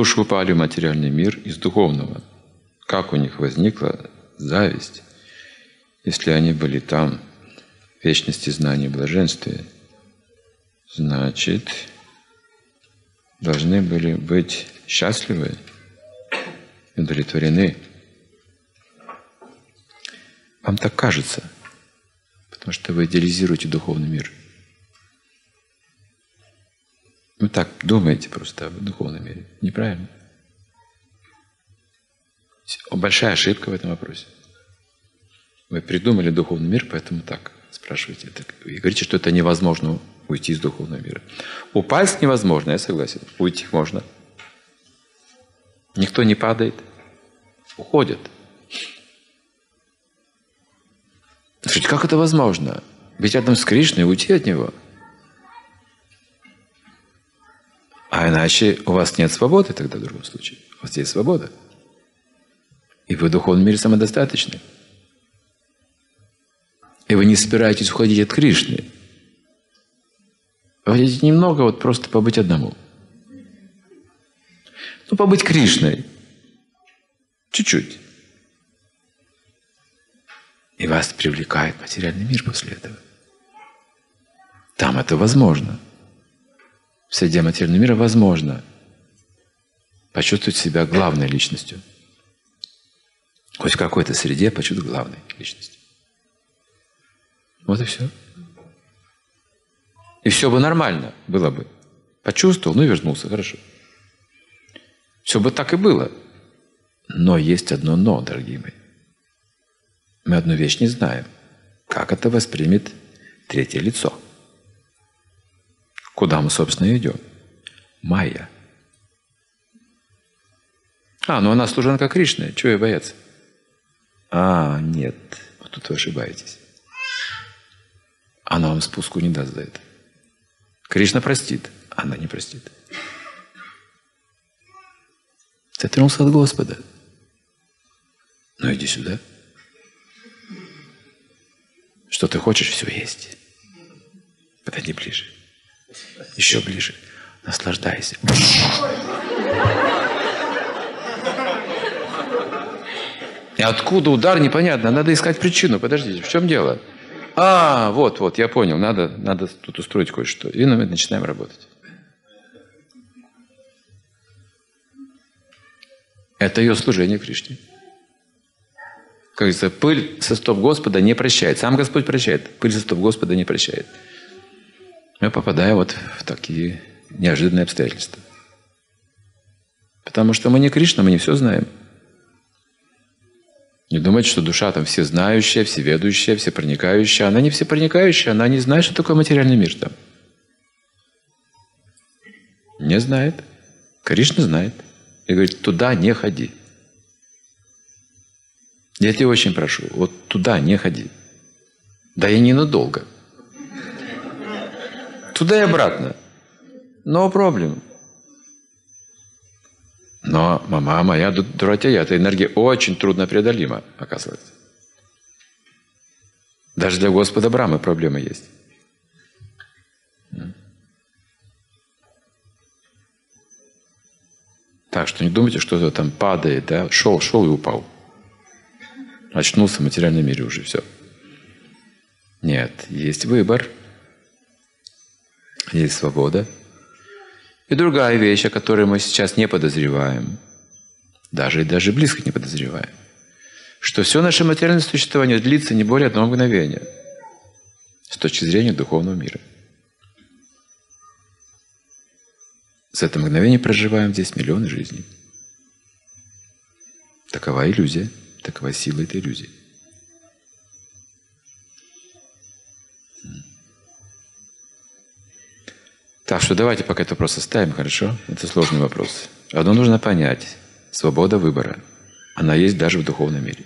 души упали в материальный мир из духовного. Как у них возникла зависть, если они были там, в вечности знания и блаженстве, значит, должны были быть счастливы, удовлетворены. Вам так кажется, потому что вы идеализируете духовный мир. Вы так думаете просто о духовном мире. Неправильно. Большая ошибка в этом вопросе. Вы придумали духовный мир, поэтому так спрашиваете. И говорите, что это невозможно уйти из духовного мира. Упасть невозможно, я согласен. Уйти можно. Никто не падает. Уходит. Как это возможно? Быть рядом с Кришной уйти от Него? А иначе у вас нет свободы тогда в другом случае. У вас есть свобода. И вы в духовном мире самодостаточны. И вы не собираетесь уходить от Кришны. Вы хотите немного вот просто побыть одному. Ну, побыть Кришной. Чуть-чуть. И вас привлекает материальный мир после этого. Там это возможно. В среде материального мира возможно почувствовать себя главной личностью. Хоть в какой-то среде почувствовать главной личностью. Вот и все. И все бы нормально было бы. Почувствовал, ну и вернулся, хорошо. Все бы так и было. Но есть одно но, дорогие мои. Мы одну вещь не знаем. Как это воспримет третье лицо? Куда мы, собственно, идем? Майя. А, ну она служанка Кришны. Чего ей бояться? А, нет. Вот тут вы ошибаетесь. Она вам спуску не даст за это. Кришна простит, она не простит. Ты отвернулся от Господа. Ну иди сюда. Что ты хочешь, все есть. Подойди ближе. Еще ближе. Наслаждайся. И откуда удар, непонятно. Надо искать причину. Подождите, в чем дело? А, вот, вот, я понял, надо, надо тут устроить кое-что. И мы начинаем работать. Это ее служение Кришне. Как говорится, пыль со стоп Господа не прощает. Сам Господь прощает, пыль со стоп Господа не прощает. Я попадаю вот в такие неожиданные обстоятельства. Потому что мы не Кришна, мы не все знаем. Не думайте, что душа там всезнающая, всеведущая, всепроникающая. Она не всепроникающая, она не знает, что такое материальный мир там. Не знает. Кришна знает. И говорит, туда не ходи. Я тебя очень прошу, вот туда не ходи. Да и ненадолго. Туда и обратно. No problem. Но мама моя дуратея, эта энергия очень трудно преодолима, оказывается. Даже для Господа Брамы проблемы есть. Так что не думайте, что это там падает, да? Шел, шел и упал. Очнулся в материальном мире уже, все. Нет, есть выбор, есть свобода – и другая вещь, о которой мы сейчас не подозреваем, даже и даже близко не подозреваем, что все наше материальное существование длится не более одного мгновения с точки зрения духовного мира. С этого мгновения проживаем здесь миллионы жизней. Такова иллюзия, такова сила этой иллюзии. Так что давайте пока это вопрос оставим, хорошо? Это сложный вопрос. Одно нужно понять. Свобода выбора. Она есть даже в духовном мире.